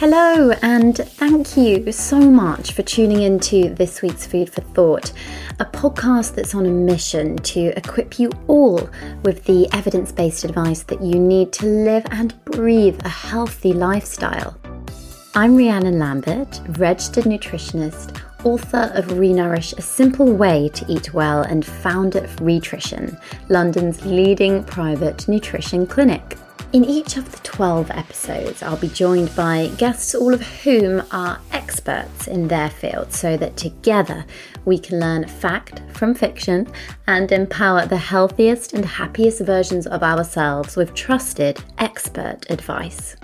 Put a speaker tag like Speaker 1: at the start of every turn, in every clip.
Speaker 1: Hello, and thank you so much for tuning into this week's Food for Thought, a podcast that's on a mission to equip you all with the evidence based advice that you need to live and breathe a healthy lifestyle. I'm Rhiannon Lambert, registered nutritionist, author of Renourish, a simple way to eat well, and founder of Rhitrition, London's leading private nutrition clinic. In each of the 12 episodes, I'll be joined by guests, all of whom are experts in their field, so that together we can learn fact from fiction and empower the healthiest and happiest versions of ourselves with trusted expert advice.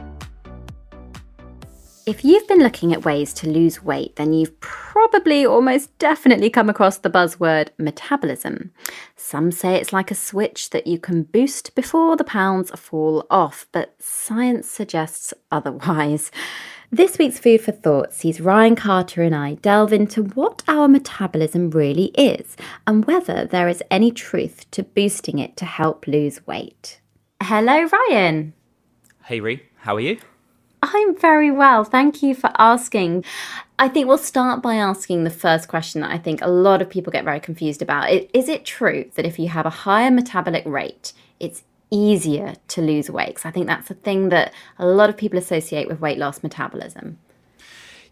Speaker 1: If you've been looking at ways to lose weight, then you've probably almost definitely come across the buzzword metabolism. Some say it's like a switch that you can boost before the pounds fall off, but science suggests otherwise. This week's Food for Thought sees Ryan Carter and I delve into what our metabolism really is and whether there is any truth to boosting it to help lose weight. Hello, Ryan.
Speaker 2: Hey, Rhi, how are you?
Speaker 1: I'm very well. Thank you for asking. I think we'll start by asking the first question that I think a lot of people get very confused about. Is it true that if you have a higher metabolic rate, it's easier to lose weight? Because I think that's a thing that a lot of people associate with weight loss metabolism.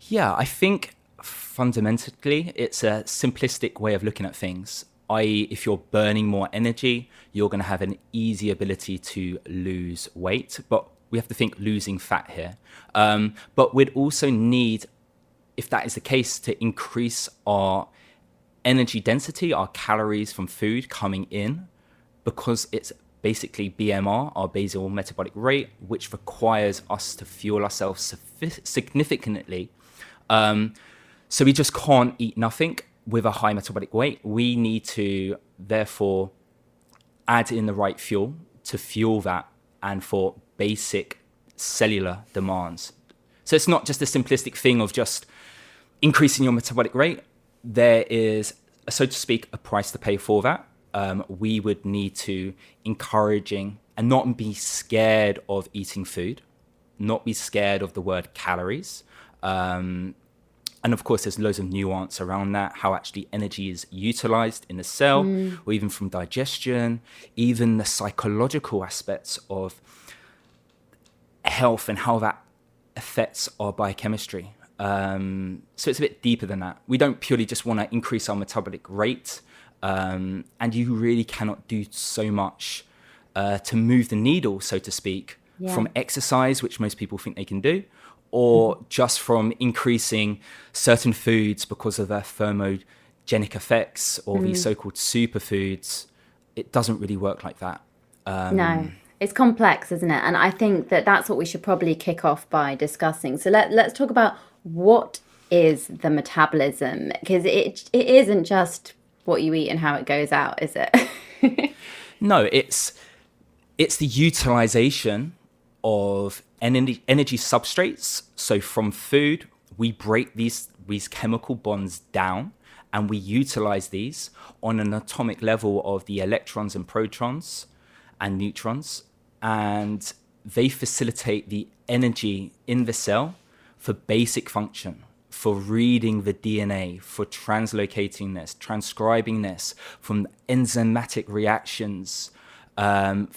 Speaker 2: Yeah, I think fundamentally it's a simplistic way of looking at things. I.e., if you're burning more energy, you're going to have an easy ability to lose weight. But we have to think losing fat here. Um, but we'd also need, if that is the case, to increase our energy density, our calories from food coming in, because it's basically BMR, our basal metabolic rate, which requires us to fuel ourselves significantly. Um, so we just can't eat nothing with a high metabolic weight. We need to therefore add in the right fuel to fuel that and for basic cellular demands. So it's not just a simplistic thing of just increasing your metabolic rate. There is, so to speak, a price to pay for that. Um, we would need to encouraging and not be scared of eating food, not be scared of the word calories. Um, and of course, there's loads of nuance around that, how actually energy is utilized in the cell, mm. or even from digestion, even the psychological aspects of health and how that affects our biochemistry. Um, so it's a bit deeper than that. We don't purely just want to increase our metabolic rate, um, and you really cannot do so much uh, to move the needle, so to speak, yeah. from exercise, which most people think they can do, or mm-hmm. just from increasing certain foods because of their thermogenic effects or mm. these so-called superfoods. It doesn't really work like that.
Speaker 1: Um, no it's complex, isn't it? And I think that that's what we should probably kick off by discussing. So let let's talk about what is the metabolism because it it isn't just what you eat and how it goes out, is it?
Speaker 2: no, it's it's the utilization of energy, energy substrates. So from food, we break these these chemical bonds down and we utilize these on an atomic level of the electrons and protons and neutrons, and they facilitate the energy in the cell for basic function, for reading the DNA, for translocating this, transcribing this from enzymatic reactions, um,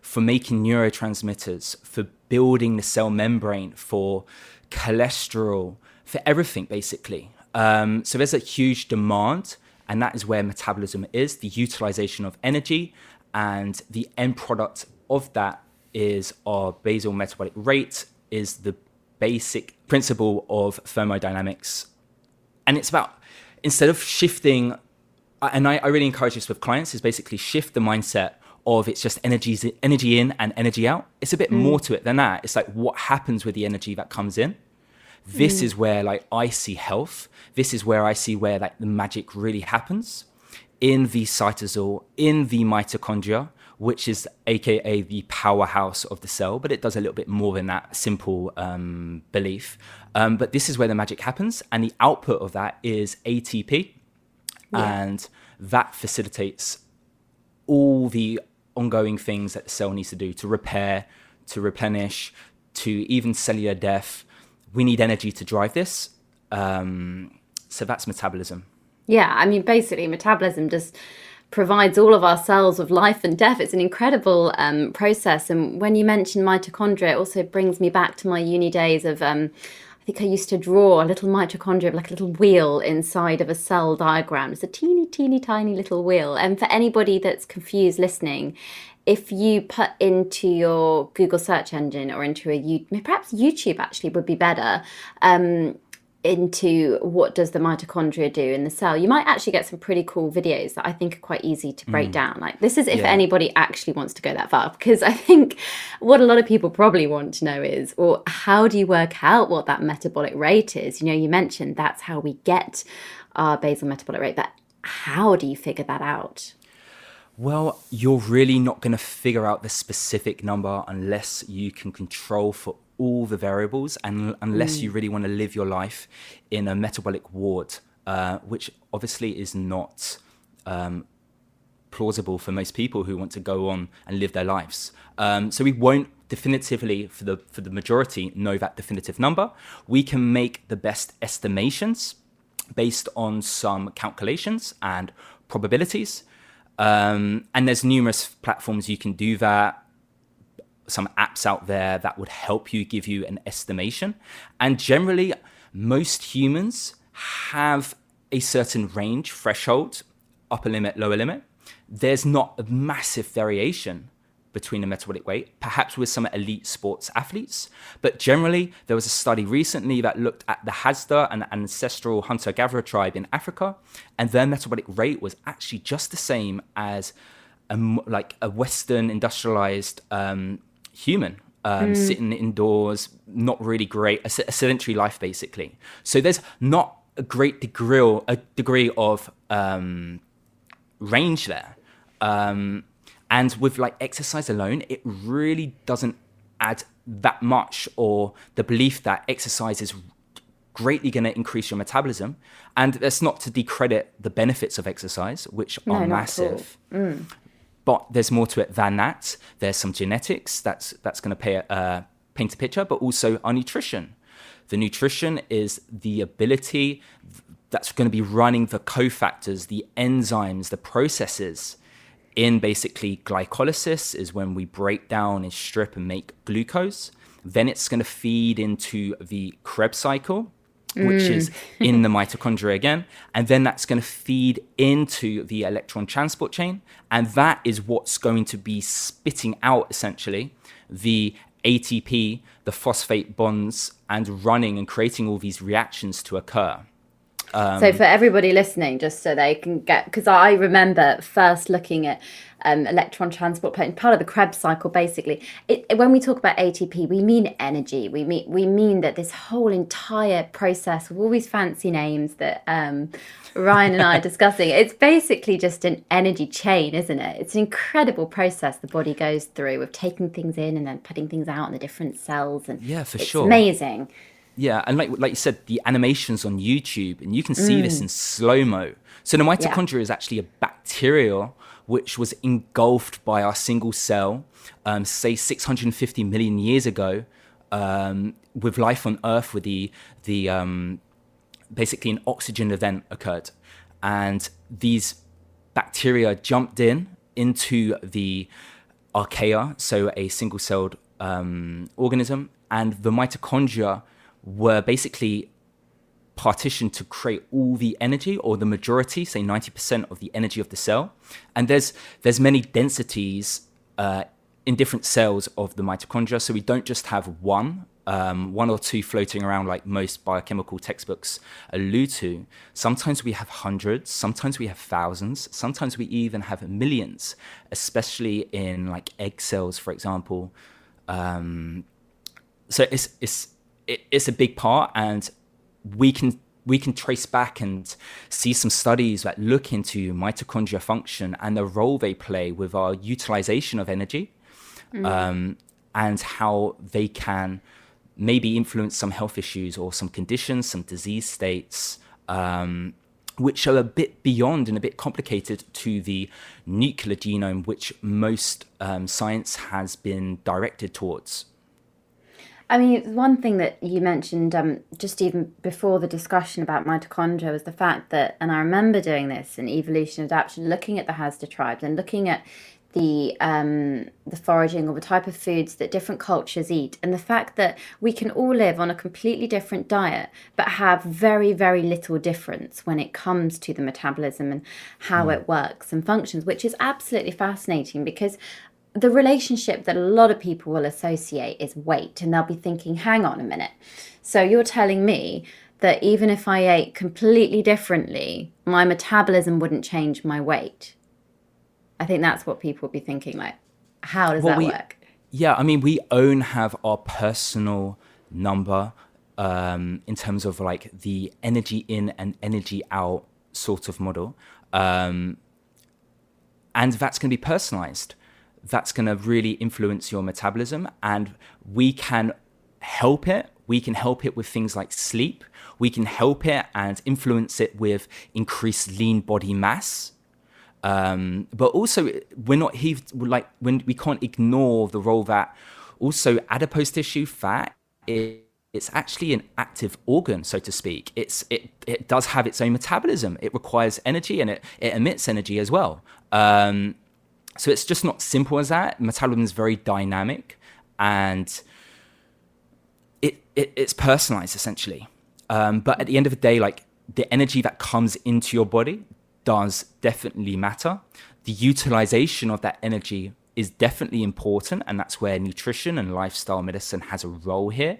Speaker 2: for making neurotransmitters, for building the cell membrane, for cholesterol, for everything basically. Um, so there's a huge demand, and that is where metabolism is the utilization of energy, and the end product of that is our basal metabolic rate, is the basic principle of thermodynamics. And it's about instead of shifting, and I, I really encourage this with clients, is basically shift the mindset of it's just energy energy in and energy out. It's a bit mm. more to it than that. It's like what happens with the energy that comes in. This mm. is where like I see health. This is where I see where like the magic really happens in the cytosol, in the mitochondria, which is aka the powerhouse of the cell, but it does a little bit more than that simple um, belief. Um, but this is where the magic happens, and the output of that is ATP, yeah. and that facilitates all the ongoing things that the cell needs to do to repair, to replenish, to even cellular death. We need energy to drive this. Um, so that's metabolism.
Speaker 1: Yeah, I mean, basically, metabolism just provides all of our cells with life and death. It's an incredible um, process. And when you mention mitochondria, it also brings me back to my uni days of. Um, I think I used to draw a little mitochondria, of like a little wheel inside of a cell diagram. It's a teeny, teeny, tiny little wheel. And for anybody that's confused listening, if you put into your Google search engine or into a perhaps YouTube actually would be better. Um, into what does the mitochondria do in the cell you might actually get some pretty cool videos that i think are quite easy to break mm. down like this is if yeah. anybody actually wants to go that far because i think what a lot of people probably want to know is well how do you work out what that metabolic rate is you know you mentioned that's how we get our basal metabolic rate but how do you figure that out
Speaker 2: well, you're really not going to figure out the specific number unless you can control for all the variables, and unless mm. you really want to live your life in a metabolic ward, uh, which obviously is not um, plausible for most people who want to go on and live their lives. Um, so we won't definitively, for the for the majority, know that definitive number. We can make the best estimations based on some calculations and probabilities. Um, and there's numerous platforms you can do that some apps out there that would help you give you an estimation. And generally, most humans have a certain range, threshold, upper limit, lower limit. There's not a massive variation between the metabolic weight, perhaps with some elite sports athletes. But generally, there was a study recently that looked at the Hadza, an ancestral hunter gatherer tribe in Africa, and their metabolic rate was actually just the same as a, like a Western industrialized um, human, um, mm. sitting indoors, not really great, a, a, sedentary life basically. So there's not a great degree, a degree of um, range there. Um, and with like exercise alone, it really doesn't add that much, or the belief that exercise is greatly going to increase your metabolism. And that's not to decredit the benefits of exercise, which no, are massive. Mm but there's more to it than that. There's some genetics that's that's going to uh, paint a picture, but also our nutrition. The nutrition is the ability that's going to be running the cofactors, the enzymes, the processes in basically glycolysis is when we break down and strip and make glucose. Then it's going to feed into the Krebs cycle, which mm. is in the mitochondria again. And then that's going to feed into the electron transport chain. And that is what's going to be spitting out essentially the ATP, the phosphate bonds, and running and creating all these reactions to occur.
Speaker 1: Um, so, for everybody listening, just so they can get, because I remember first looking at um, electron transport part of the Krebs cycle. Basically, it, when we talk about ATP, we mean energy. We mean we mean that this whole entire process with all these fancy names that um, Ryan and I are discussing. It's basically just an energy chain, isn't it? It's an incredible process the body goes through of taking things in and then putting things out in the different cells. And
Speaker 2: yeah, for
Speaker 1: it's
Speaker 2: sure,
Speaker 1: amazing.
Speaker 2: Yeah, and like like you said, the animations on YouTube, and you can see mm. this in slow mo. So the mitochondria yeah. is actually a bacterial which was engulfed by our single cell, um, say 650 million years ago, um, with life on Earth, with the the um, basically an oxygen event occurred, and these bacteria jumped in into the archaea, so a single-celled um, organism, and the mitochondria were basically partitioned to create all the energy or the majority say 90% of the energy of the cell. And there's there's many densities uh, in different cells of the mitochondria. So we don't just have one um, one or two floating around like most biochemical textbooks allude to. Sometimes we have hundreds sometimes we have thousands sometimes we even have millions especially in like egg cells for example. Um, so it's it's it's a big part and we can we can trace back and see some studies that look into mitochondria function and the role they play with our utilization of energy mm. um, and how they can maybe influence some health issues or some conditions, some disease states, um, which are a bit beyond and a bit complicated to the nuclear genome, which most um, science has been directed towards.
Speaker 1: I mean, one thing that you mentioned um, just even before the discussion about mitochondria was the fact that, and I remember doing this in evolution adaptation, looking at the Hadza tribes and looking at the um, the foraging or the type of foods that different cultures eat, and the fact that we can all live on a completely different diet, but have very very little difference when it comes to the metabolism and how mm. it works and functions, which is absolutely fascinating because the relationship that a lot of people will associate is weight, and they'll be thinking, hang on a minute. So you're telling me that even if I ate completely differently, my metabolism wouldn't change my weight. I think that's what people would be thinking like, how does well, that
Speaker 2: we,
Speaker 1: work?
Speaker 2: Yeah, I mean, we own have our personal number um, in terms of like the energy in and energy out sort of model. Um, and that's going to be personalized that's going to really influence your metabolism. And we can help it. We can help it with things like sleep. We can help it and influence it with increased lean body mass. Um, but also, we're not like when we can't ignore the role that also adipose tissue fat is it's actually an active organ, so to speak. It's it it does have its own metabolism. It requires energy and it, it emits energy as well. Um, so it's just not simple as that. Metabolism is very dynamic and it, it it's personalized essentially. Um, but at the end of the day, like the energy that comes into your body does definitely matter. The utilization of that energy is definitely important, and that's where nutrition and lifestyle medicine has a role here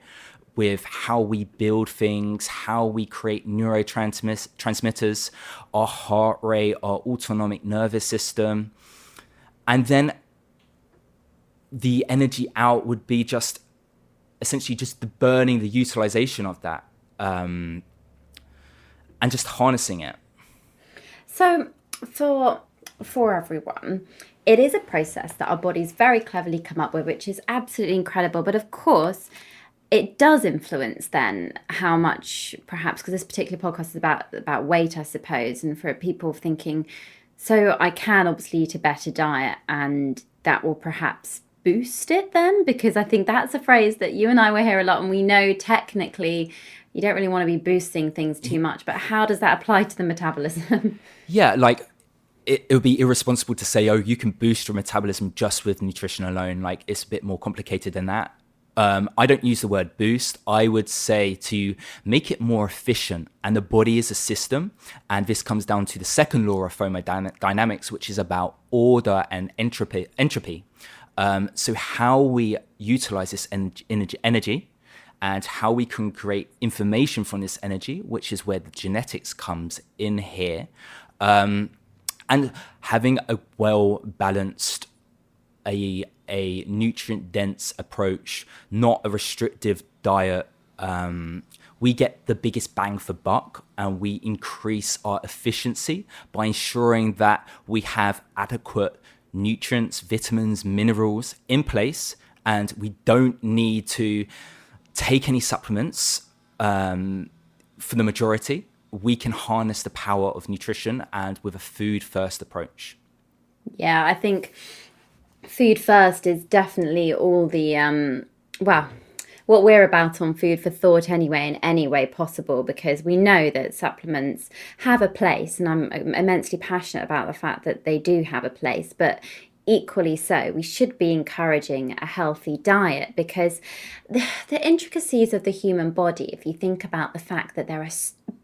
Speaker 2: with how we build things, how we create neurotransmitters, our heart rate, our autonomic nervous system, and then the energy out would be just essentially just the burning the utilization of that um, and just harnessing it.
Speaker 1: So for for everyone it is a process that our bodies very cleverly come up with which is absolutely incredible. But of course it does influence then how much perhaps because this particular podcast is about about weight i suppose and for people thinking so I can obviously eat a better diet and that will perhaps boost it then because I think that's a phrase that you and I will hear a lot and we know technically you don't really want to be boosting things too mm-hmm. much but how does that apply to the metabolism?
Speaker 2: yeah, like it, it, would be irresponsible to say, oh, you can boost your metabolism just with nutrition alone. Like it's a bit more complicated than that um, I don't use the word boost. I would say to make it more efficient. And the body is a system. And this comes down to the second law of thermodynamics, which is about order and entropy. entropy. Um, so, how we utilize this energy, energy and how we can create information from this energy, which is where the genetics comes in here. Um, and having a well balanced, a a nutrient dense approach, not a restrictive diet, um, we get the biggest bang for buck and we increase our efficiency by ensuring that we have adequate nutrients, vitamins, minerals in place, and we don't need to take any supplements um, for the majority. We can harness the power of nutrition and with a food first approach.
Speaker 1: Yeah, I think food first is definitely all the um well what we're about on food for thought anyway in any way possible because we know that supplements have a place and I'm immensely passionate about the fact that they do have a place but equally so we should be encouraging a healthy diet because the, the intricacies of the human body if you think about the fact that there are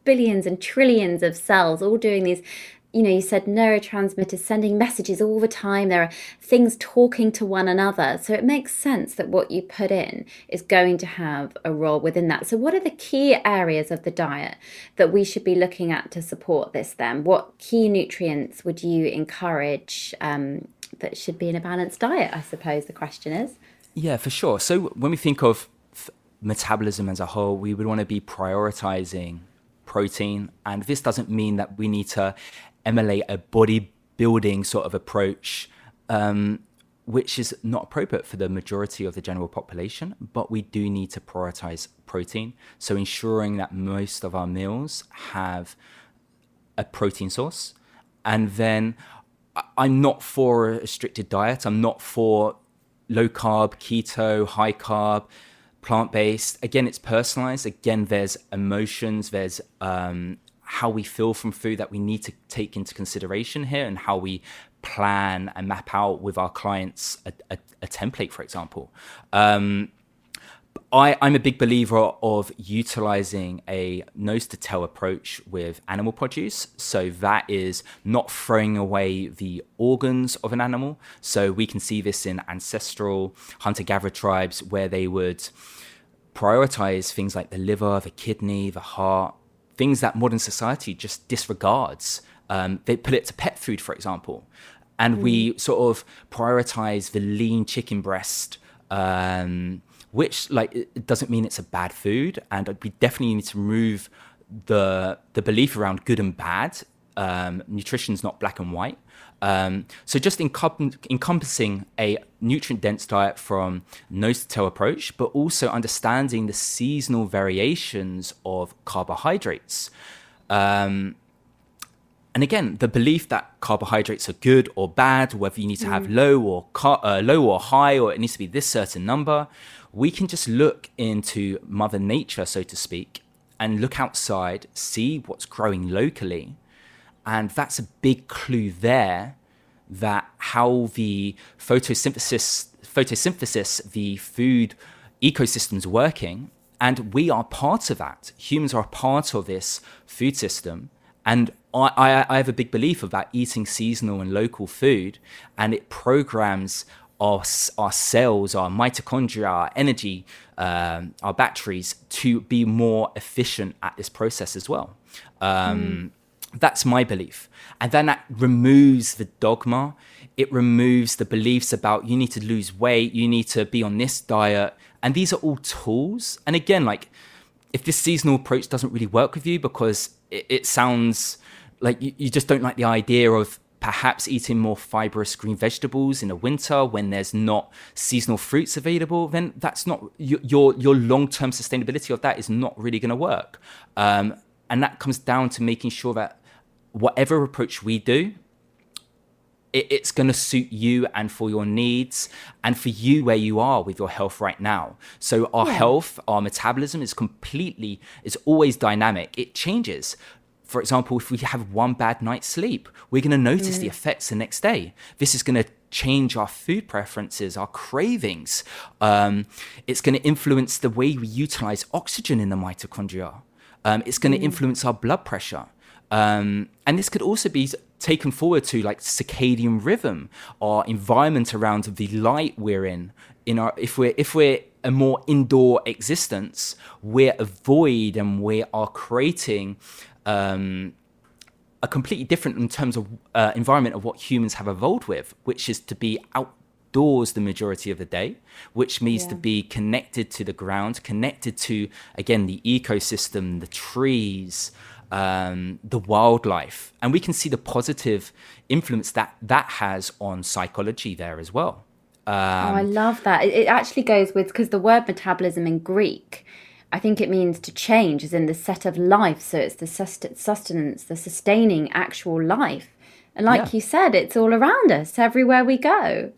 Speaker 1: billions and trillions of cells all doing these you know, you said neurotransmitters sending messages all the time. There are things talking to one another. So it makes sense that what you put in is going to have a role within that. So, what are the key areas of the diet that we should be looking at to support this then? What key nutrients would you encourage um, that should be in a balanced diet? I suppose the question is.
Speaker 2: Yeah, for sure. So, when we think of metabolism as a whole, we would want to be prioritizing protein. And this doesn't mean that we need to emulate a bodybuilding sort of approach, um, which is not appropriate for the majority of the general population. But we do need to prioritize protein. So ensuring that most of our meals have a protein source. And then I'm not for a restricted diet. I'm not for low carb, keto, high carb, plant based. Again, it's personalized. Again, there's emotions, there's um, how we feel from food that we need to take into consideration here and how we plan and map out with our clients a, a, a template, for example. Um, I, am a big believer of utilizing a nose to tail approach with animal produce. So that is not throwing away the organs of an animal. So we can see this in ancestral hunter gatherer tribes where they would prioritize things like the liver, the kidney, the heart, things that modern society just disregards. Um, they put it to pet food, for example, and mm. we sort of prioritize the lean chicken breast. Um, which like it doesn't mean it's a bad food and we definitely need to remove the the belief around good and bad um, nutrition's not black and white um, so just encompassing a nutrient dense diet from nose to tail approach, but also understanding the seasonal variations of carbohydrates. Um, and again, the belief that carbohydrates are good or bad, whether you need to have mm. low or car- uh, low or high, or it needs to be this certain number, we can just look into Mother Nature, so to speak, and look outside, see what's growing locally, and that's a big clue there that how the photosynthesis, photosynthesis, the food ecosystem's working. And we are part of that. Humans are part of this food system. And I, I, I have a big belief about eating seasonal and local food, and it programs our, our cells, our mitochondria, our energy, um, our batteries to be more efficient at this process as well. Um, mm. That's my belief. And then that removes the dogma. It removes the beliefs about you need to lose weight, you need to be on this diet. And these are all tools. And again, like if this seasonal approach doesn't really work with you because it, it sounds like you, you just don't like the idea of perhaps eating more fibrous green vegetables in the winter when there's not seasonal fruits available, then that's not your your, long term sustainability of that is not really going to work. Um, and that comes down to making sure that whatever approach we do, it, it's going to suit you and for your needs and for you where you are with your health right now. So our yeah. health, our metabolism is completely, is always dynamic. It changes. For example, if we have one bad night's sleep, we're going to notice mm. the effects the next day. This is going to change our food preferences, our cravings. Um, it's going to influence the way we utilize oxygen in the mitochondria. Um, it's going to mm. influence our blood pressure. Um, and this could also be taken forward to like circadian rhythm, our environment around the light we're in. In our, if we're if we're a more indoor existence, we're a void and we are creating um, a completely different in terms of uh, environment of what humans have evolved with, which is to be outdoors the majority of the day, which means yeah. to be connected to the ground, connected to again the ecosystem, the trees um, the wildlife, and we can see the positive influence that that has on psychology there as well.
Speaker 1: Um, oh, I love that. It, actually goes with because the word metabolism in Greek, I think it means to change, as in the set of life. So it's the sustenance, the sustaining actual life. And like yeah. you said, it's all around us, everywhere we go.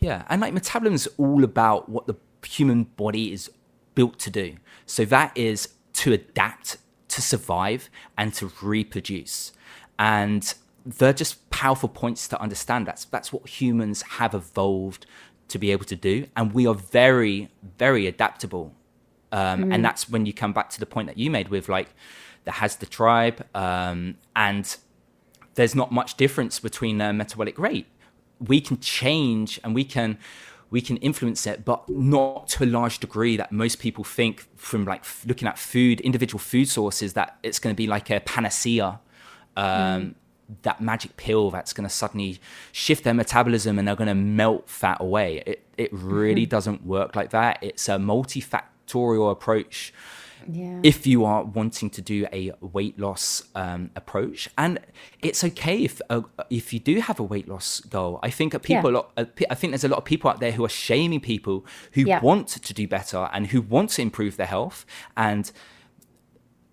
Speaker 2: Yeah, and like metabolism is all about what the human body is built to do. So that is to adapt, to survive, and to reproduce. And they're just powerful points to understand. That's that's what humans have evolved to be able to do, and we are very, very adaptable. Um, mm. And that's when you come back to the point that you made with like the Hadza tribe, um, and there's not much difference between their metabolic rate. We can change and we can we can influence it, but not to a large degree that most people think from like looking at food, individual food sources, that it's going to be like a panacea. Um, mm. That magic pill that's going to suddenly shift their metabolism and they're going to melt fat away. It it really mm-hmm. doesn't work like that. It's a multifactorial approach yeah. if you are wanting to do a weight loss um, approach. And it's okay if uh, if you do have a weight loss goal. I think people, yeah. lot, I think there's a lot of people out there who are shaming people who yeah. want to do better and who want to improve their health, and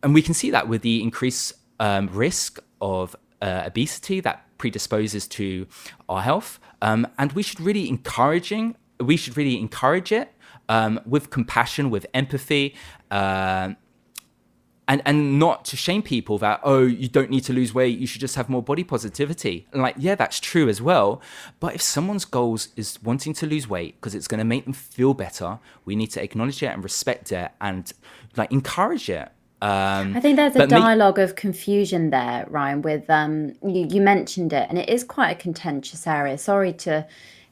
Speaker 2: and we can see that with the increased um, risk of uh, obesity that predisposes to our health. Um, and we should really encouraging we should really encourage it um, with compassion, with empathy, uh, and and not to shame people that oh you don't need to lose weight, you should just have more body positivity. And like yeah, that's true as well. But if someone's goals is wanting to lose weight because it's going to make them feel better, we need to acknowledge it and respect it and like encourage it.
Speaker 1: Um, I think there's a dialogue me- of confusion there, Ryan. With um, you, you mentioned it, and it is quite a contentious area. Sorry to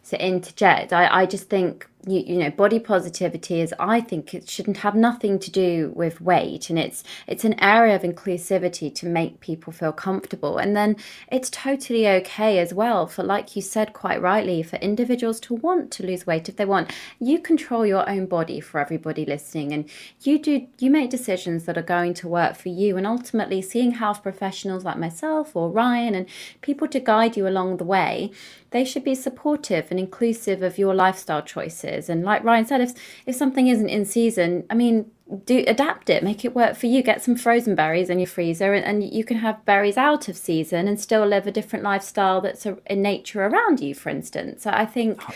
Speaker 1: to interject. I, I just think you, you know body positivity is i think it shouldn't have nothing to do with weight. And it's it's an area of inclusivity to make people feel comfortable. And then it's totally okay as well for like you said quite rightly for individuals to want to lose weight. If they want you control your own body for everybody listening. And you do you make decisions that are going to work for you. And ultimately seeing health professionals like myself or ryan and people to guide you along the way they should be supportive and inclusive of your lifestyle choices. And like Ryan said, if if something isn't in season, I mean, do adapt it, make it work for you. Get some frozen berries in your freezer, and, and you can have berries out of season and still live a different lifestyle that's a, in nature around you. For instance, so I think. Oh,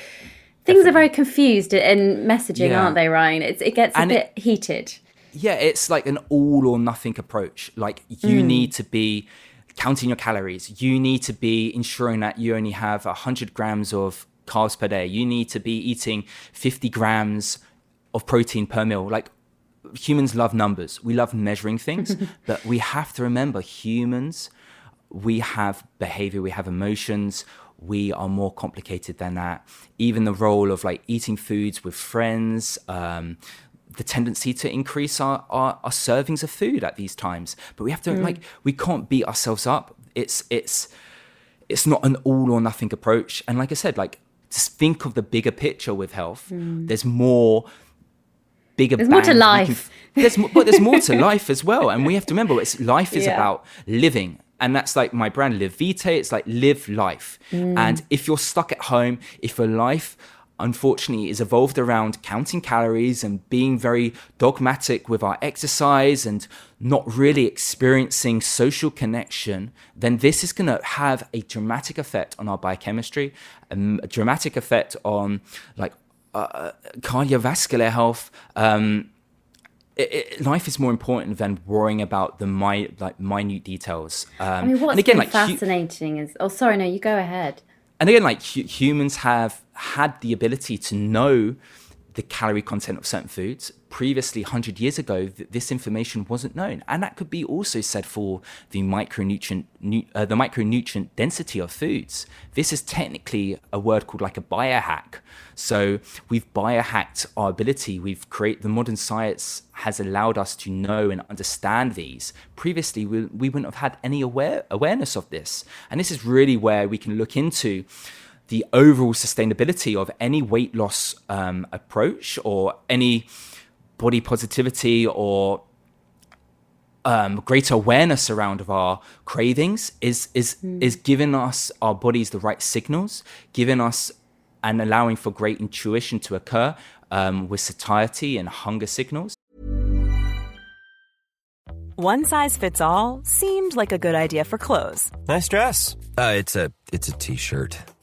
Speaker 1: things are very confused in messaging, yeah. aren't they, Ryan? It's, it gets a and bit it, heated.
Speaker 2: Yeah, it's like an all or nothing approach. Like you mm. need to be counting your calories. You need to be ensuring that you only have 100 grams of carbs per day. You need to be eating 50 grams of protein per meal. Like humans love numbers. We love measuring things, but we have to remember humans, we have behavior, we have emotions. We are more complicated than that. Even the role of like eating foods with friends, um, the tendency to increase our, our, our, servings of food at these times. But we have to mm. like we can't beat ourselves up. It's it's it's not an all or nothing approach. And like I said, like just think of the bigger picture with health. Mm. There's more bigger.
Speaker 1: There's more to life.
Speaker 2: Can, there's but there's more to life as well. And we have to remember, it's life is yeah. about living. And that's like my brand, Live Vitae. It's like live life. Mm. And if you're stuck at home, if your life unfortunately is evolved around counting calories and being very dogmatic with our exercise and not really experiencing social connection, then this is going to have a dramatic effect on our biochemistry, um, a dramatic effect on like uh, uh, cardiovascular health. Um, it, it, life is more important than worrying about the my like minute details.
Speaker 1: Um, I mean, what's and again, like, fascinating hu- is oh, sorry, no, you go ahead
Speaker 2: and again, like hu- humans have had the ability to know the calorie content of certain foods. Previously, 100 years ago, th- this information wasn't known. And that could be also said for the micronutrient, nu- uh, the micronutrient density of foods. This is technically a word called like a biohack. So we've biohacked our ability. We've created the modern science has allowed us to know and understand these. Previously, we, we wouldn't have had any aware, awareness of this. And this is really where we can look into the overall sustainability of any weight loss um, approach or any body positivity or um, greater awareness around of our cravings is is mm. is giving us our bodies the right signals, giving us and allowing for great intuition to occur um, with satiety and hunger signals.
Speaker 3: One size fits all seemed like a good idea for clothes.
Speaker 4: Nice dress. Uh, it's a it's a t-shirt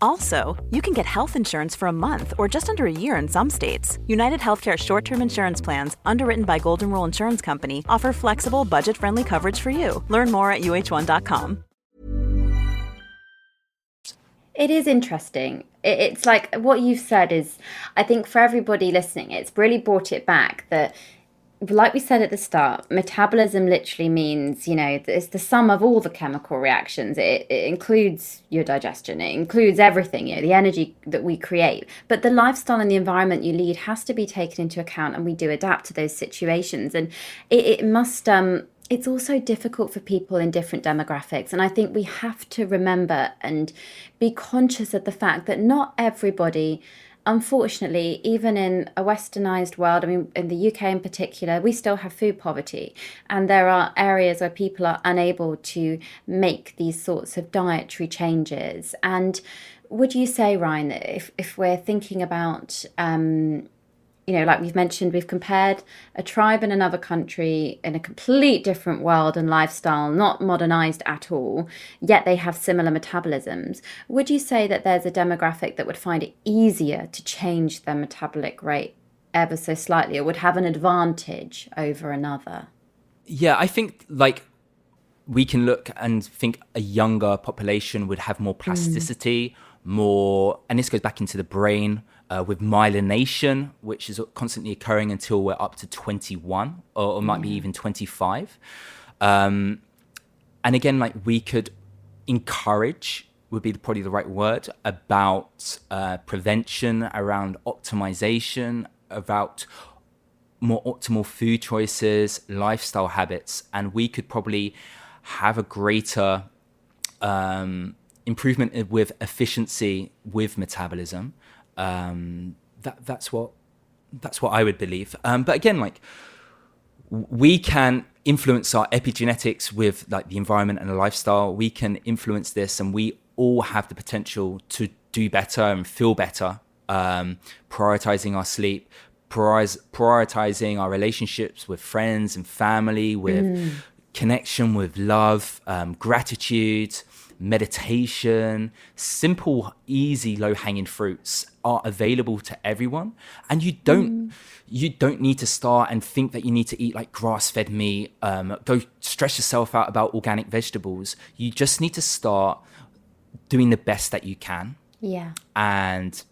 Speaker 3: Also, you can get health insurance for a month or just under a year in some states. United Healthcare short term insurance plans, underwritten by Golden Rule Insurance Company, offer flexible, budget friendly coverage for you. Learn more at uh1.com.
Speaker 1: It is interesting. It's like what you've said is, I think for everybody listening, it's really brought it back that like we said at the start, metabolism literally means, you know, it's the sum of all the chemical reactions. It, it, includes your digestion, it includes everything, you know, the energy that we create. But the lifestyle and the environment you lead has to be taken into account, and we do adapt to those situations. And it, it must, um, it's also difficult for people in different demographics. And I think we have to remember and be conscious of the fact that not everybody unfortunately, even in a westernized world, I mean, in the UK in particular, we still have food poverty. And there are areas where people are unable to make these sorts of dietary changes. And would you say, Ryan, that if, if we're thinking about um, you know, like we've mentioned, we've compared a tribe in another country in a complete different world and lifestyle, not modernized at all, yet they have similar metabolisms. Would you say that there's a demographic that would find it easier to change their metabolic rate ever so slightly or would have an advantage over another?
Speaker 2: Yeah, I think like we can look and think a younger population would have more plasticity, mm. more, and this goes back into the brain uh, with myelination, which is constantly occurring until we're up to 21 or, or might be mm. even 25. Um, and again, like we could encourage would be probably the right word about uh, prevention, around optimization, about more optimal food choices, lifestyle habits, and we could probably have a greater um, improvement with efficiency with metabolism um, that that's what that's what I would believe. Um, but again, like we can influence our epigenetics with like the environment and the lifestyle. We can influence this, and we all have the potential to do better and feel better. Um, prioritizing our sleep, prioritizing our relationships with friends and family, with mm. connection, with love, um, gratitude, meditation, simple, easy, low hanging fruits are available to everyone. And you don't. Mm. You don't need to start and think that you need to eat like grass fed meat, um, go stress yourself out about organic vegetables. You just need to start doing the best that you can.
Speaker 1: Yeah.
Speaker 2: And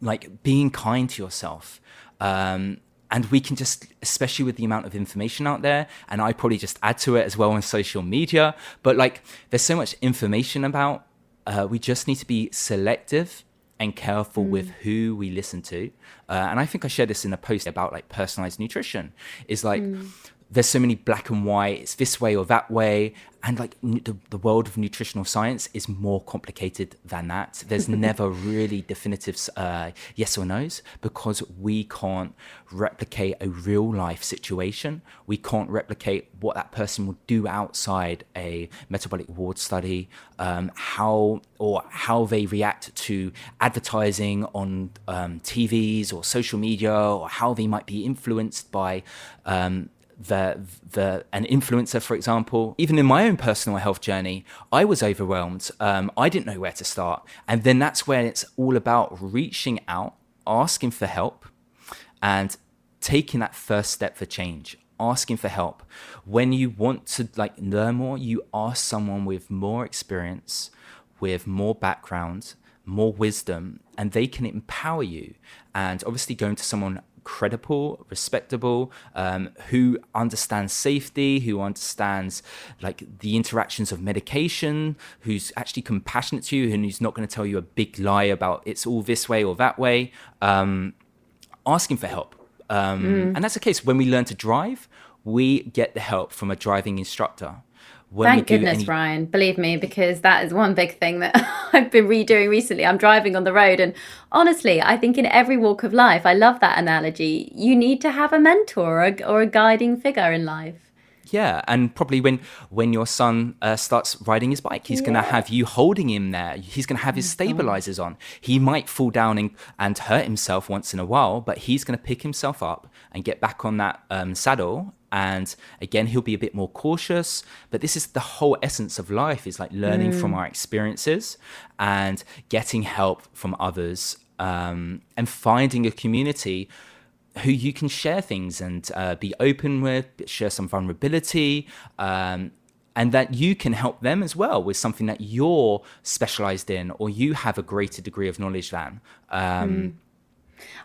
Speaker 2: like being kind to yourself. Um, and we can just especially with the amount of information out there and i probably just add to it as well on social media but like there's so much information about uh, we just need to be selective and careful mm. with who we listen to. Uh, and i think i shared this in a post about like personalized nutrition. Is like mm there's so many black and white it's this way or that way. And like the, the world of nutritional science is more complicated than that. There's never really definitive uh, yes or no's because we can't replicate a real life situation. We can't replicate what that person will do outside a metabolic ward study um, how or how they react to advertising on um, tvs or social media or how they might be influenced by um, the the an influencer, for example. Even in my own personal health journey, I was overwhelmed. Um, I didn't know where to start, and then that's where it's all about reaching out, asking for help, and taking that first step for change. Asking for help. When you want to like learn more, you ask someone with more experience, with more background, more wisdom, and they can empower you. And obviously, going to someone credible, respectable, um, who understands safety, who understands like the interactions of medication, who's actually compassionate to you, and who's not going to tell you a big lie about it's all this way or that way. Um, asking for help. Um, mm. And that's the case when we learn to drive, we get the help from a driving instructor.
Speaker 1: Thank goodness, any... Ryan. Believe me, because that is one big thing that I've been redoing recently. I'm driving on the road, and honestly, I think in every walk of life, I love that analogy. You need to have a mentor or a, or a guiding figure in life.
Speaker 2: Yeah, and probably when when your son uh, starts riding his bike, he's yeah. going to have you holding him there. He's going to have his oh stabilizers on. He might fall down and, and hurt himself once in a while, but he's going to pick himself up and get back on that um, saddle and again he'll be a bit more cautious but this is the whole essence of life is like learning mm. from our experiences and getting help from others um, and finding a community who you can share things and uh, be open with share some vulnerability um, and that you can help them as well with something that you're specialized in or you have a greater degree of knowledge than um, mm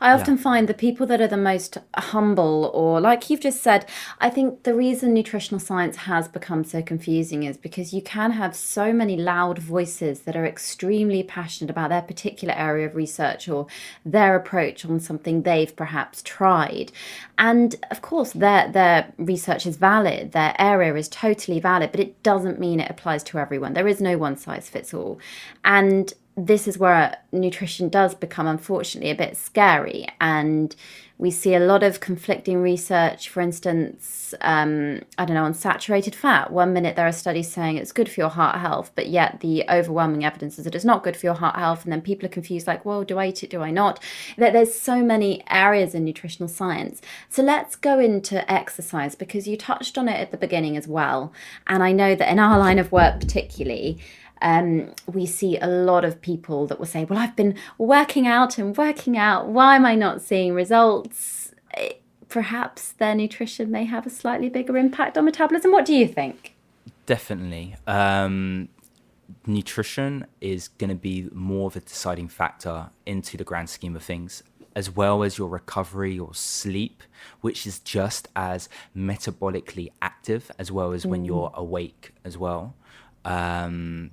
Speaker 1: I often yeah. find the people that are the most humble, or like you've just said, I think the reason nutritional science has become so confusing is because you can have so many loud voices that are extremely passionate about their particular area of research or their approach on something they've perhaps tried. And of course, their, their research is valid, their area is totally valid, but it doesn't mean it applies to everyone. There is no one size fits all. And this is where nutrition does become, unfortunately, a bit scary. And we see a lot of conflicting research, for instance, um, I don't know, on saturated fat. One minute there are studies saying it's good for your heart health, but yet the overwhelming evidence is that it's not good for your heart health. And then people are confused, like, well, do I eat it? Do I not? that There's so many areas in nutritional science. So let's go into exercise because you touched on it at the beginning as well. And I know that in our line of work, particularly, um, we see a lot of people that will say, Well, I've been working out and working out. Why am I not seeing results? Eh, perhaps their nutrition may have a slightly bigger impact on metabolism. What do you think?
Speaker 2: Definitely. Um, nutrition is going to be more of a deciding factor into the grand scheme of things as well as your recovery or sleep, which is just as metabolically active as well as mm. when you're awake as well. Um,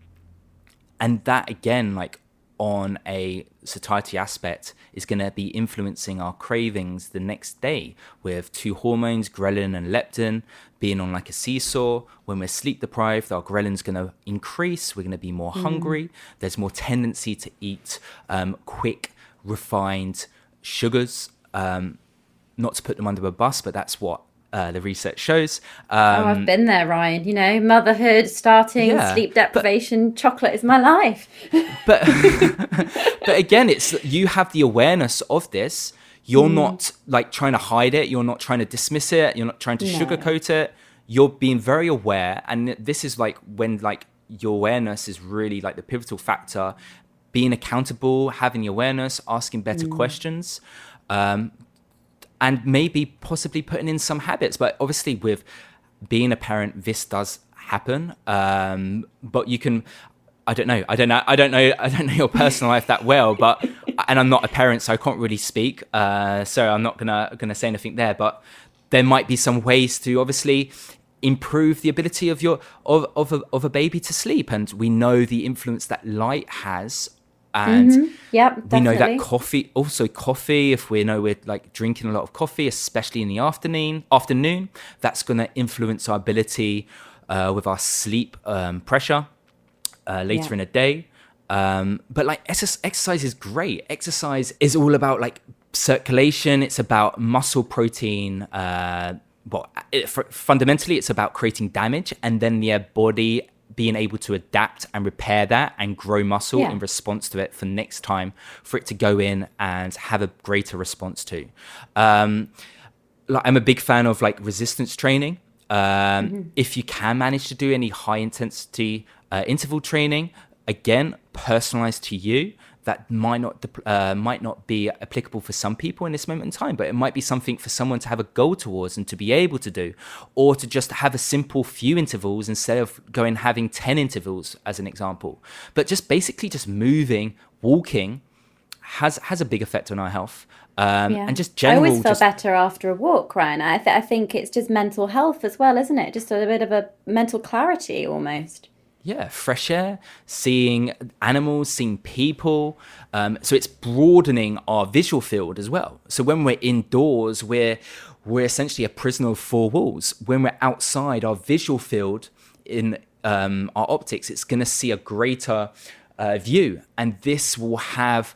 Speaker 2: and that again like on a satiety aspect is going to be influencing our cravings the next day with two hormones ghrelin and leptin being on like a seesaw. When we're sleep deprived our ghrelin's going to increase. We're going to be more mm. hungry. There's more tendency to eat um, quick refined sugars. Um, not to put them under a bus but that's what uh, the research shows.
Speaker 1: Um, oh, I've um, been there, Ryan. You know, motherhood, starting, yeah, sleep deprivation, but, chocolate is my life.
Speaker 2: but but again, it's you have the awareness of this. You're mm. not like trying to hide it. You're not trying to dismiss it. You're not trying to no. sugarcoat it. You're being very aware, and this is like when like your awareness is really like the pivotal factor. Being accountable, having the awareness, asking better mm. questions. Um, and maybe possibly putting in some habits. But obviously, with being a parent, this does happen. Um, but you can. I don't know. I don't know. I don't know. I don't know your personal life that well, but and I'm not a parent, so I can't really speak. Uh, so I'm not gonna gonna say anything there. But there might be some ways to obviously improve the ability of your of of a, of a baby to sleep, and we know the influence that light has and mm-hmm.
Speaker 1: yep,
Speaker 2: we know that coffee also coffee if we know we're like drinking a lot of coffee especially in the afternoon afternoon that's going to influence our ability uh, with our sleep um, pressure uh, later yeah. in the day um, but like exercise is great exercise is all about like circulation it's about muscle protein uh, well, it, fundamentally, it's about creating damage, and then the body being able to adapt and repair that and grow muscle yeah. in response to it for next time for it to go in and have a greater response to. Um, like I'm a big fan of like resistance training. Um, mm-hmm. If you can manage to do any high intensity uh, interval training, again, personalized to you that might not uh, might not be applicable for some people in this moment in time, but it might be something for someone to have a goal towards and to be able to do, or to just have a simple few intervals instead of going having ten intervals as an example. But just basically just moving, walking, has has a big effect on our health. Um,
Speaker 1: Yeah.
Speaker 2: And just general.
Speaker 1: I always feel
Speaker 2: just-
Speaker 1: better after a walk, Ryan. I, th- I think it's just mental health as well, isn't it? Just a bit of a mental clarity almost.
Speaker 2: Yeah, fresh air, seeing animals, seeing people. Um, so it's broadening our visual field as well. So when we're indoors, we're we're essentially a prisoner of four walls. When we're outside, our visual field in um, our optics, it's going to see a greater uh, view, and this will have.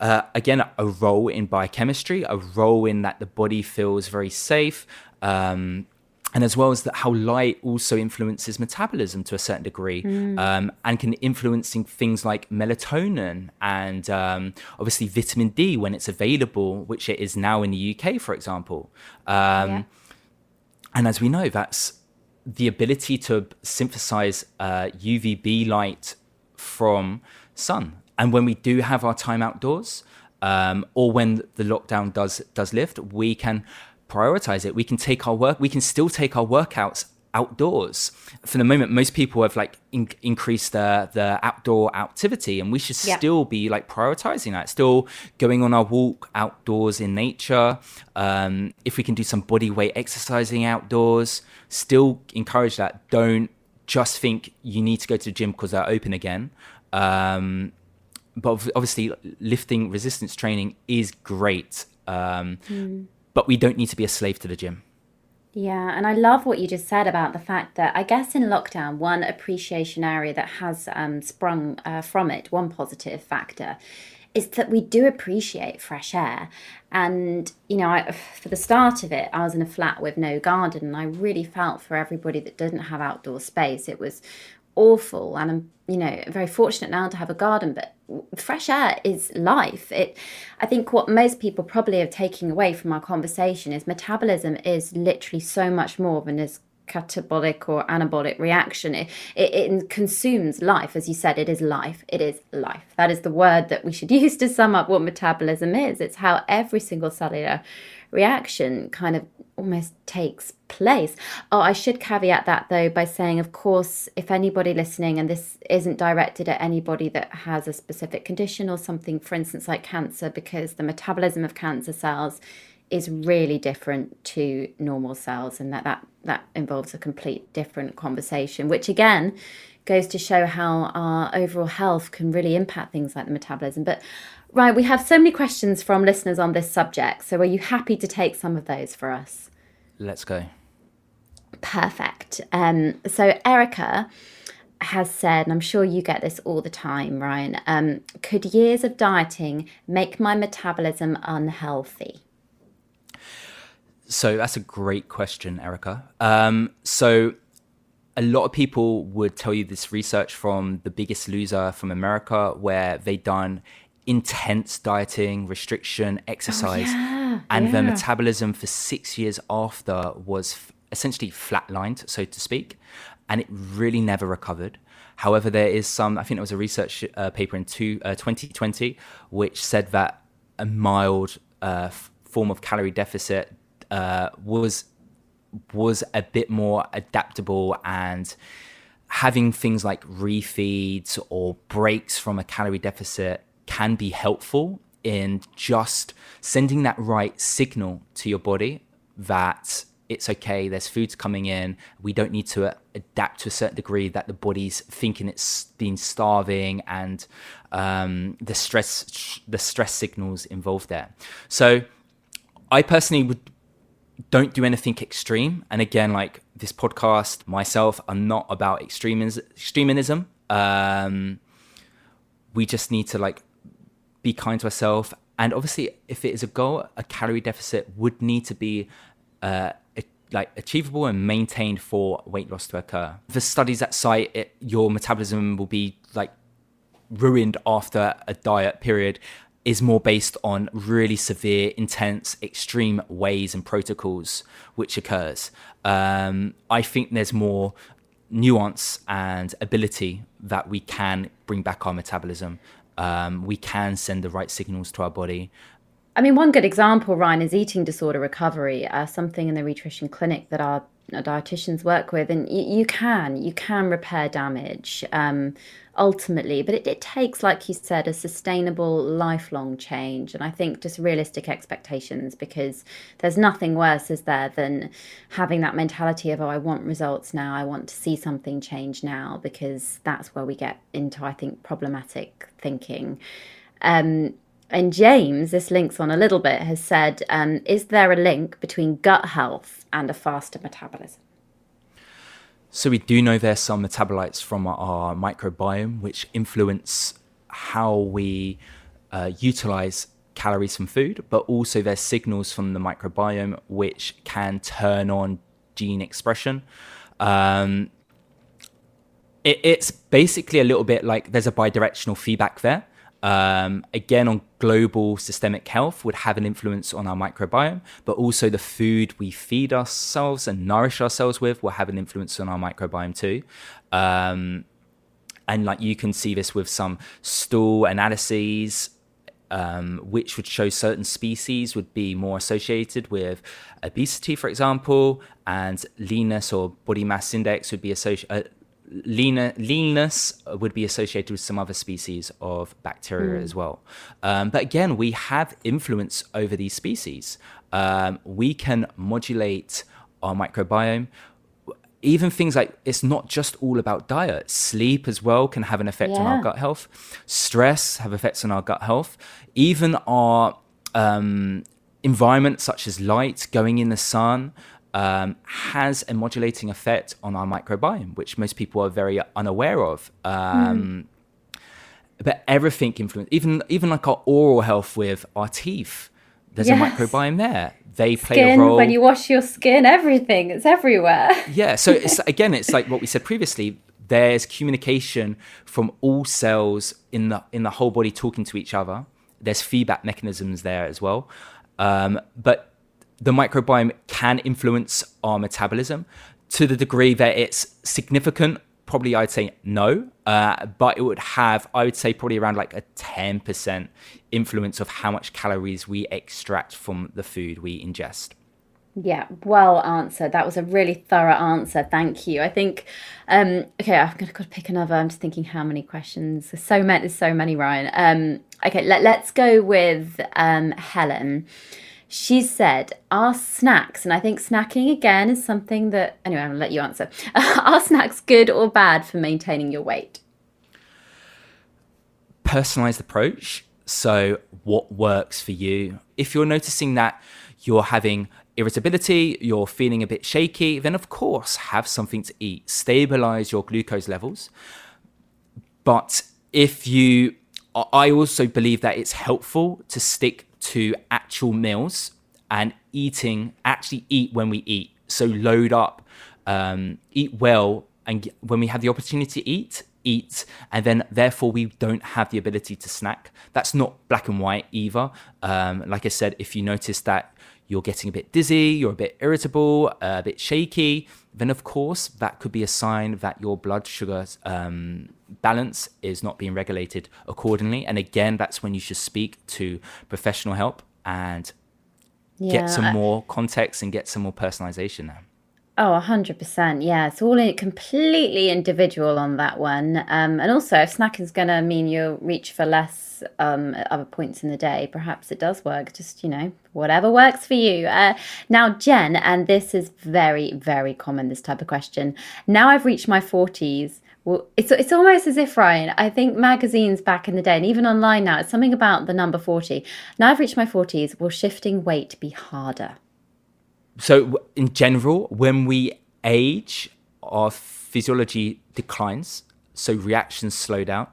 Speaker 2: Uh, again, a role in biochemistry, a role in that the body feels very safe, um, and as well as that how light also influences metabolism to a certain degree um, and can influencing things like melatonin and um, obviously vitamin d when it's available which it is now in the uk for example. Um,
Speaker 1: Yeah.
Speaker 2: and as we know that's the ability to synthesize uh, uvb light from sun. And when we do have our time outdoors um, or when the lockdown does does lift we can prioritize it we can take our work we can still take our workouts outdoors. For the moment most people have like in- increased the the outdoor activity and we should
Speaker 1: Yeah.
Speaker 2: still be like prioritizing that. Still going on our walk outdoors in nature um, if we can do some body weight exercising outdoors. Still encourage that. Don't just think you need to go to the gym because they're open again. Um, but obviously lifting resistance training is great. Um, but we don't need to be a slave to the gym
Speaker 1: Yeah, and I love what you just said about the fact that I guess in lockdown, one appreciation area that has um, sprung uh, from it, one positive factor, is that we do appreciate fresh air. And, you know, I, for the start of it, I was in a flat with no garden, and I really felt for everybody that didn't have outdoor space. It was awful. And I'm, you know, very fortunate now to have a garden, but fresh air is life. It, I think what most people probably are taking away from our conversation is metabolism is literally so much more than this catabolic or anabolic reaction. It, it, it consumes life. As you said, it is life. It is life. That is the word that we should use to sum up what metabolism is. It's how every single cellular reaction kind of almost takes place. Oh, I should caveat that though by saying, of course, if anybody listening, and this isn't directed at anybody that has a specific condition or something, for instance, like cancer, because the metabolism of cancer cells is really different to normal cells, and that that, that involves a complete different conversation, which again goes to show how our overall health can really impact things like the metabolism. But right, we have so many questions from listeners on this subject. So are you happy to take some of those for us?
Speaker 2: let's go
Speaker 1: Perfect. Um, so Erica has said, and I'm sure you get this all the time, Ryan. Um, could years of dieting make my metabolism unhealthy?
Speaker 2: So that's a great question, Erica. Um, so a lot of people would tell you this research from The Biggest Loser from America, where they done intense dieting, restriction, exercise,
Speaker 1: yeah,
Speaker 2: and their metabolism for six years after was f- essentially flatlined, so to speak, and it really never recovered. However, there is some, I think there was a research uh, paper in two, uh, 2020 which said that a mild uh, f- form of calorie deficit uh, was was a bit more adaptable and having things like refeeds or breaks from a calorie deficit can be helpful in just sending that right signal to your body that it's okay there's foods coming in we don't need to uh, adapt to a certain degree that the body's thinking it's been starving and um, the stress the stress signals involved there so i personally would don't do anything extreme. And again, like this podcast, myself, I'm not about extremism. extremism. Um, we just need to like be kind to ourselves. And obviously, if it is a goal, a calorie deficit would need to be uh, like achievable and maintained for weight loss to occur. The studies that cite it, your metabolism will be like ruined after a diet period is more based on really severe, intense, extreme ways and protocols which occurs. Um, I think there's more nuance and ability that we can bring back our metabolism. Um, we can send the right signals to our body.
Speaker 1: I mean, one good example, Ryan, is eating disorder recovery, uh, something in the Rhitrition Clinic that our dietitians work with. And you, you can, you can repair damage. Um, ultimately. But it, it takes, like you said, a sustainable, lifelong change. And I think just realistic expectations because there's nothing worse, is there, than having that mentality of, oh, I want results now. I want to see something change now because that's where we get into, I think, problematic thinking. Um, and James, this links on a little bit, has said, um, is there a link between gut health and a faster metabolism?
Speaker 2: So we do know there's some metabolites from our microbiome which influence how we uh, utilize calories from food, but also there's signals from the microbiome which can turn on gene expression. Um, it, it's basically a little bit like there's a bidirectional feedback there um, again on global systemic health would have an influence on our microbiome, but also the food we feed ourselves and nourish ourselves with will have an influence on our microbiome too. Um, and like you can see this with some stool analyses, um, which would show certain species would be more associated with obesity, for example, and leanness or body mass index would be associated. Uh, leaner, leanness would be associated with some other species of bacteria mm. as well. Um, but again, we have influence over these species. Um, we can modulate our microbiome. Even things like it's not just all about diet. Sleep as well can have an effect yeah. on our gut health. Stress have effects on our gut health. Even our um, environment, such as light, going in the sun, um, has a modulating effect on our microbiome, which most people are very unaware of. Um, mm. But everything influences, even even like our oral health with our teeth. There's yes. a microbiome there. They play
Speaker 1: skin,
Speaker 2: a role
Speaker 1: when you wash your skin. Everything, it's everywhere.
Speaker 2: yeah. So it's again, it's like what we said previously. There's communication from all cells in the in the whole body talking to each other. There's feedback mechanisms there as well. Um, but the microbiome can influence our metabolism to the degree that it's significant. Probably, I'd say no, uh, but it would have, I would say, probably around like a 10% influence of how much calories we extract from the food we ingest.
Speaker 1: Yeah, well answered. That was a really thorough answer. Thank you. I think, um, okay, I've got to pick another. I'm just thinking how many questions. There's so many. There's so many, Ryan. Um, okay, let, let's go with um, Helen she said, Are snacks, and I think snacking again is something that, anyway, I'm gonna let you answer. Are snacks good or bad for maintaining your weight?
Speaker 2: Personalized approach. So, what works for you? If you're noticing that you're having irritability, you're feeling a bit shaky, then of course have something to eat. Stabilize your glucose levels. But if you, I also believe that it's helpful to stick to actual meals and eating, actually eat when we eat. So load up, um, eat well, and when we have the opportunity to eat, eat, and then therefore we don't have the ability to snack. That's not black and white either. Um, like I said, if you notice that you're getting a bit dizzy, you're a bit irritable, a bit shaky, then of course that could be a sign that your blood sugar um, balance is not being regulated accordingly. And again, that's when you should speak to professional help and yeah, get some more context and get some more personalization there.
Speaker 1: Oh, 100%. Yeah, it's all completely individual on that one. Um, and also, if snacking is going to mean you'll reach for less um, at other points in the day, perhaps it does work. Just, you know, whatever works for you. Uh, now, Jen, and this is very, very common, this type of question. Now I've reached my 40s. Well, it's, it's almost as if, Ryan, I think magazines back in the day, and even online now, it's something about the number 40. Now I've reached my 40s. Will shifting weight be harder?
Speaker 2: So in general, when we age, our physiology declines, so reactions slow down.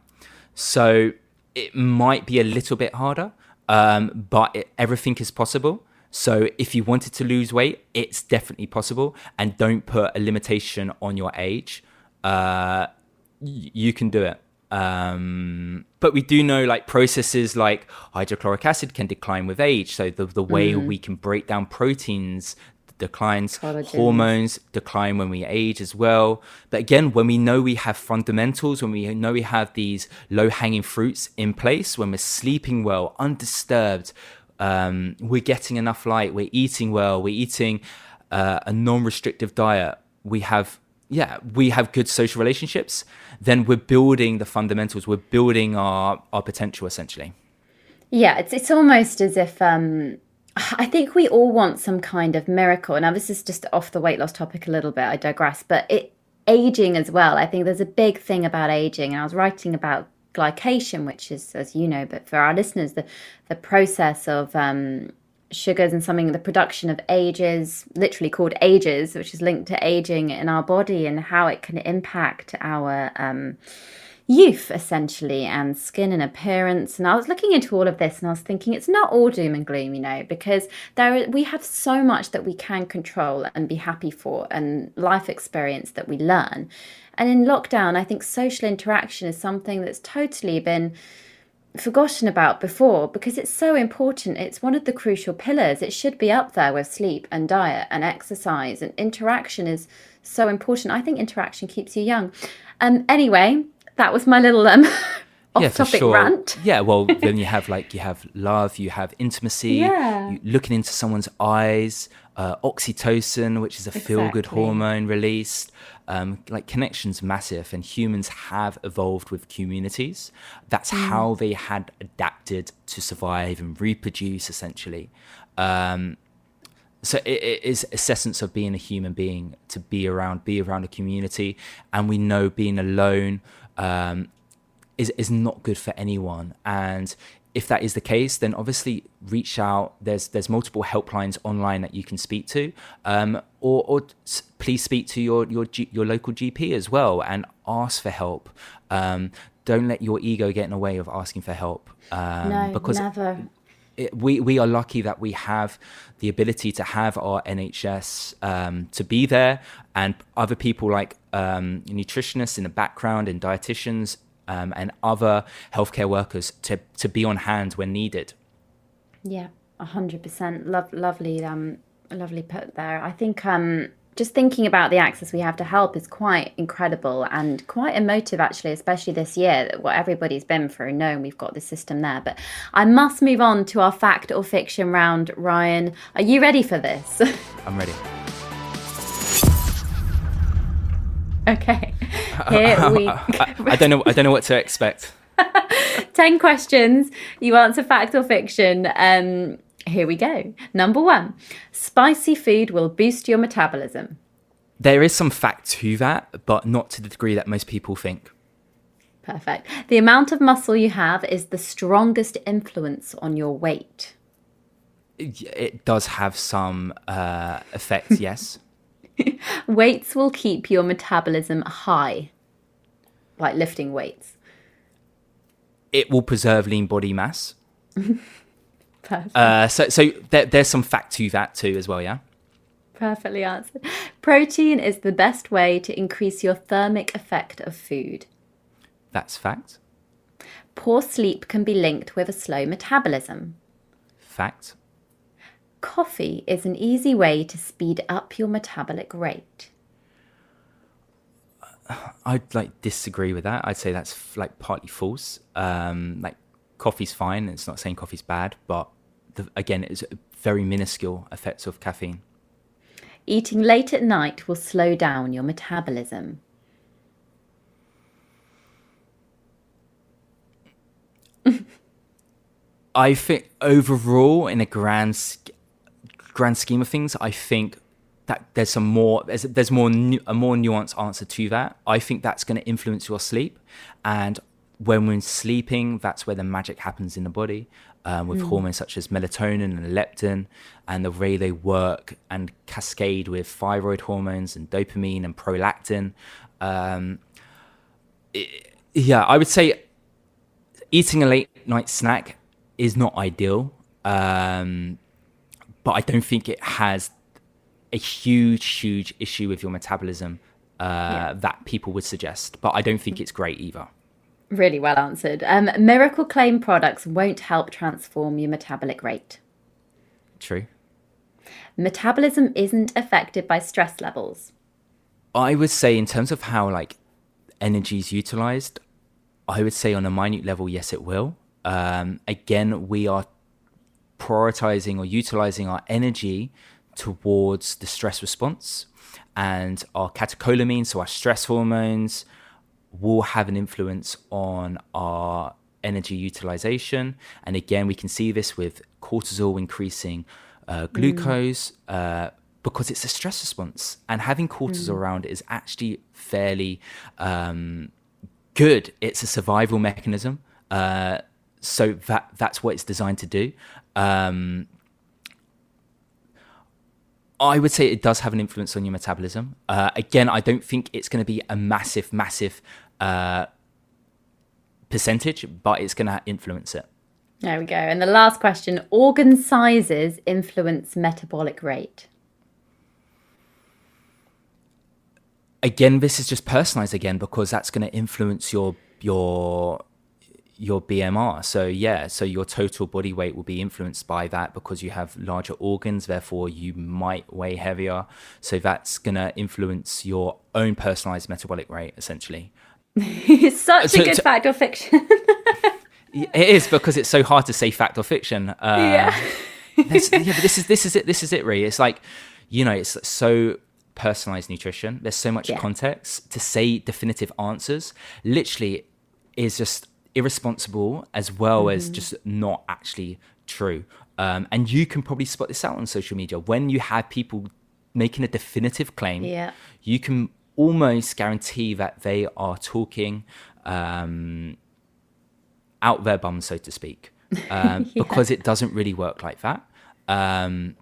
Speaker 2: So it might be a little bit harder, um, but it, everything is possible. So if you wanted to lose weight, it's definitely possible, and don't put a limitation on your age. Uh, you can do it. Um, but we do know like processes like hydrochloric acid can decline with age. So the, the way mm-hmm. we can break down proteins declines. Hormones decline when we age as well. But again, when we know we have fundamentals, when we know we have these low hanging fruits in place, when we're sleeping well, undisturbed, um, we're getting enough light, we're eating well, we're eating uh, a non-restrictive diet, we have yeah, we have good social relationships, then we're building the fundamentals, we're building our our potential essentially.
Speaker 1: Yeah, it's it's almost as if um I think we all want some kind of miracle. Now this is just off the weight loss topic a little bit, I digress, but it aging as well. I think there's a big thing about aging and I was writing about glycation, which is, as you know, but for our listeners, the the process of um, sugars and something the production of ages, literally called ages, which is linked to aging in our body and how it can impact our um, youth essentially and skin and appearance and i was looking into all of this and i was thinking it's not all doom and gloom you know because there we have so much that we can control and be happy for and life experience that we learn and in lockdown, I think social interaction is something that's totally been forgotten about before because it's so important. It's one of the crucial pillars. It should be up there with sleep and diet and exercise, and interaction is so important. I think interaction keeps you young. Um, anyway, that was my little um, off-topic yeah, sure. rant.
Speaker 2: Yeah, well, then you have like you have love, you have intimacy,
Speaker 1: yeah.
Speaker 2: looking into someone's eyes, uh, oxytocin, which is a exactly. feel-good hormone released. Um, like connections massive, and humans have evolved with communities. That's mm. how they had adapted to survive and reproduce, essentially. Um, so it, it is essence of being a human being to be around, be around a community, and we know being alone um, is is not good for anyone. And if that is the case, then obviously reach out. There's there's multiple helplines online that you can speak to, um, or, or please speak to your your G, your local GP as well and ask for help. Um, don't let your ego get in the way of asking for help.
Speaker 1: Um, no, because never.
Speaker 2: It, we we are lucky that we have the ability to have our NHS um, to be there, and other people like um, nutritionists in the background and dietitians um, and other healthcare workers to, to be on hand when needed.
Speaker 1: Yeah, hundred percent. Love, lovely, um, lovely put there. I think um, just thinking about the access we have to help is quite incredible and quite emotive, actually, especially this year. What everybody's been through, knowing we've got the system there. But I must move on to our fact or fiction round. Ryan, are you ready for this?
Speaker 2: I'm ready.
Speaker 1: Okay. Here we
Speaker 2: I, I don't know I don't know what to expect.
Speaker 1: 10 questions. You answer fact or fiction. Um, here we go. Number one spicy food will boost your metabolism.
Speaker 2: There is some fact to that, but not to the degree that most people think.
Speaker 1: Perfect. The amount of muscle you have is the strongest influence on your weight.
Speaker 2: It does have some uh, effect, yes.
Speaker 1: weights will keep your metabolism high, like lifting weights.
Speaker 2: It will preserve lean body mass. uh, so, so there, there's some fact to that too, as well. Yeah.
Speaker 1: Perfectly answered. Protein is the best way to increase your thermic effect of food.
Speaker 2: That's fact.
Speaker 1: Poor sleep can be linked with a slow metabolism.
Speaker 2: Fact
Speaker 1: coffee is an easy way to speed up your metabolic rate.
Speaker 2: I'd like disagree with that. I'd say that's like partly false. Um, like coffee's fine. It's not saying coffee's bad, but the, again, it's very minuscule effects of caffeine.
Speaker 1: Eating late at night will slow down your metabolism.
Speaker 2: I think overall, in a grand grand scheme of things, I think that there's some more there's, there's more nu- a more nuanced answer to that. I think that's going to influence your sleep, and when we're sleeping, that's where the magic happens in the body. Um, with mm. hormones such as melatonin and leptin, and the way they work and cascade with thyroid hormones and dopamine and prolactin. Um, it, yeah, I would say eating a late night snack is not ideal. Um, but I don't think it has a huge, huge issue with your metabolism uh, yeah. that people would suggest. But I don't think it's great either.
Speaker 1: Really well answered. Um, miracle claim products won't help transform your metabolic rate.
Speaker 2: True.
Speaker 1: Metabolism isn't affected by stress levels.
Speaker 2: I would say, in terms of how like energy is utilized, I would say on a minute level, yes, it will. Um, again, we are prioritizing or utilizing our energy towards the stress response and our catecholamines, so our stress hormones, will have an influence on our energy utilization. And again, we can see this with cortisol increasing uh, glucose mm. uh, because it's a stress response. And having cortisol mm. around is actually fairly um, good. It's a survival mechanism. Uh, so that that's what it's designed to do. Um, I would say it does have an influence on your metabolism. Uh, again, I don't think it's going to be a massive, massive uh, percentage, but it's going to influence it.
Speaker 1: There we go. And the last question organ sizes influence metabolic rate.
Speaker 2: Again, this is just personalized again because that's going to influence your your your BMR. So yeah, so your total body weight will be influenced by that because you have larger organs, therefore you might weigh heavier. So that's gonna influence your own personalized metabolic rate essentially.
Speaker 1: It's such so, a good fact or fiction.
Speaker 2: it is because it's so hard to say fact or fiction. Uh, yeah. yeah, but this is this is it. This is it. Really, it's like you know, it's so personalized nutrition. There's so much yeah. context to say definitive answers. Literally, is just irresponsible as well mm-hmm. as just not actually true. Um, and you can probably spot this out on social media when you have people making a definitive claim.
Speaker 1: Yeah.
Speaker 2: You can almost guarantee that they are talking um, out their bum, so to speak, um, yeah. because it doesn't really work like that. Um,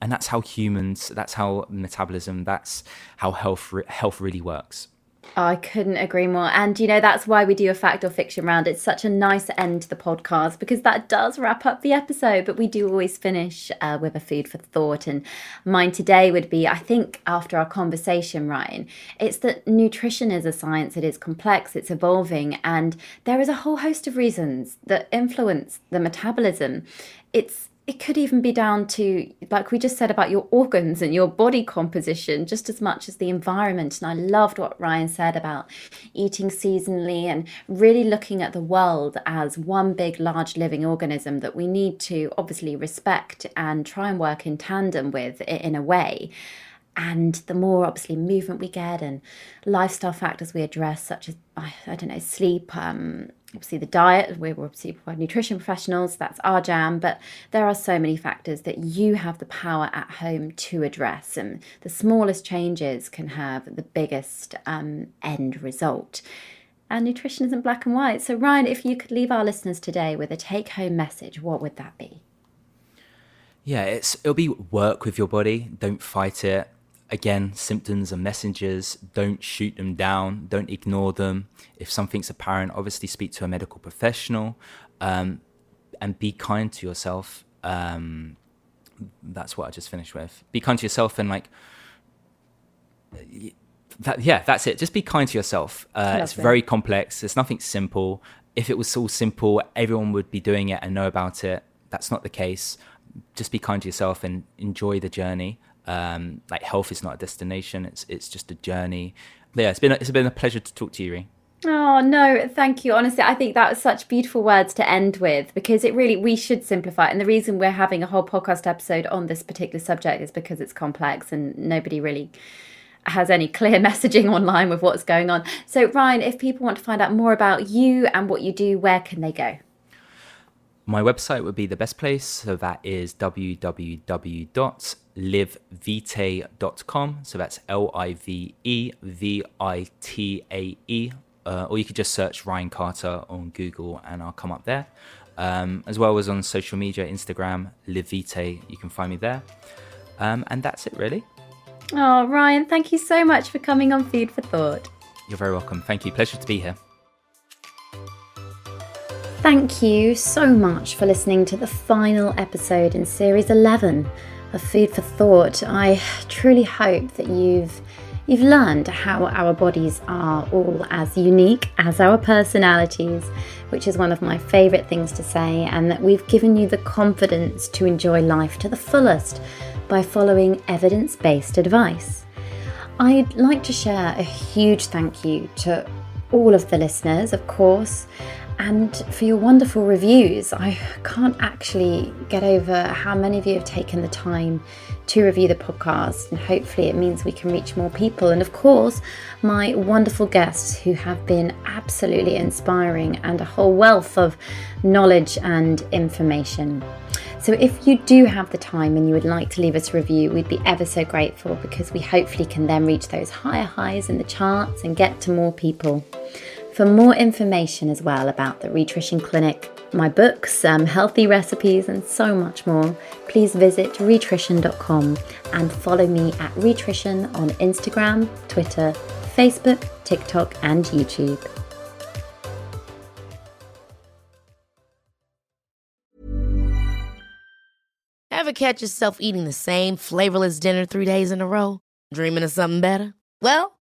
Speaker 2: and that's how humans, that's how metabolism, that's how health health really works.
Speaker 1: I couldn't agree more. And, you know, that's why we do a fact or fiction round. It's such a nice end to the podcast because that does wrap up the episode. But we do always finish uh, with a food for thought. And mine today would be I think after our conversation, Ryan, it's that nutrition is a science. It is complex, it's evolving. And there is a whole host of reasons that influence the metabolism. It's it could even be down to, like we just said about your organs and your body composition, just as much as the environment. And I loved what Ryan said about eating seasonally and really looking at the world as one big, large living organism that we need to obviously respect and try and work in tandem with in a way. And the more obviously movement we get and lifestyle factors we address, such as, I, I don't know, sleep, um, obviously the diet we're obviously provide nutrition professionals that's our jam but there are so many factors that you have the power at home to address and the smallest changes can have the biggest um, end result. And nutrition isn't black and white. So ryan if you could leave our listeners today with a take home message what would that be?
Speaker 2: Yeah it's it'll be work with your body. Don't fight it again, symptoms and messengers, don't shoot them down, don't ignore them. If something's apparent, obviously speak to a medical professional um, and be kind to yourself. Um, that's what I just finished with. Be kind to yourself and like, that, yeah, that's it. Just be kind to yourself. Uh, it's it. very complex. It's nothing simple. If it was all simple, everyone would be doing it and know about it. That's not the case. Just be kind to yourself and enjoy the journey. Um, like health is not a destination; it's it's just a journey. But yeah, it's been a, it's been a pleasure to talk to you, Rhi.
Speaker 1: Oh no, thank you. Honestly, I think that was such beautiful words to end with because it really we should simplify. It. And the reason we're having a whole podcast episode on this particular subject is because it's complex and nobody really has any clear messaging online with what's going on. So, Ryan, if people want to find out more about you and what you do, where can they go?
Speaker 2: My website would be the best place. So that is www.livevitae.com. So that's L I V E V I T A E. Uh, or you could just search Ryan Carter on Google and I'll come up there. Um, as well as on social media, Instagram, Live Vitae. You can find me there. Um, and that's it, really.
Speaker 1: Oh, Ryan, thank you so much for coming on Food for Thought.
Speaker 2: You're very welcome. Thank you. Pleasure to be here.
Speaker 1: Thank you so much for listening to the final episode in Series 11 of Food for Thought. I truly hope that you've you've learned how our bodies are all as unique as our personalities, which is one of my favorite things to say, and that we've given you the confidence to enjoy life to the fullest by following evidence-based advice. I'd like to share a huge thank you to all of the listeners, of course, and for your wonderful reviews. I can't actually get over how many of you have taken the time to review the podcast, and hopefully, it means we can reach more people. And of course, my wonderful guests who have been absolutely inspiring and a whole wealth of knowledge and information. So, if you do have the time and you would like to leave us a review, we'd be ever so grateful because we hopefully can then reach those higher highs in the charts and get to more people. For more information as well about the Rhitrition Clinic, my books, um, healthy recipes, and so much more, please visit Rhitrition.com and follow me at Rhitrition on Instagram, Twitter, Facebook, TikTok, and YouTube.
Speaker 5: Ever catch yourself eating the same flavorless dinner three days in a row? Dreaming of something better? Well,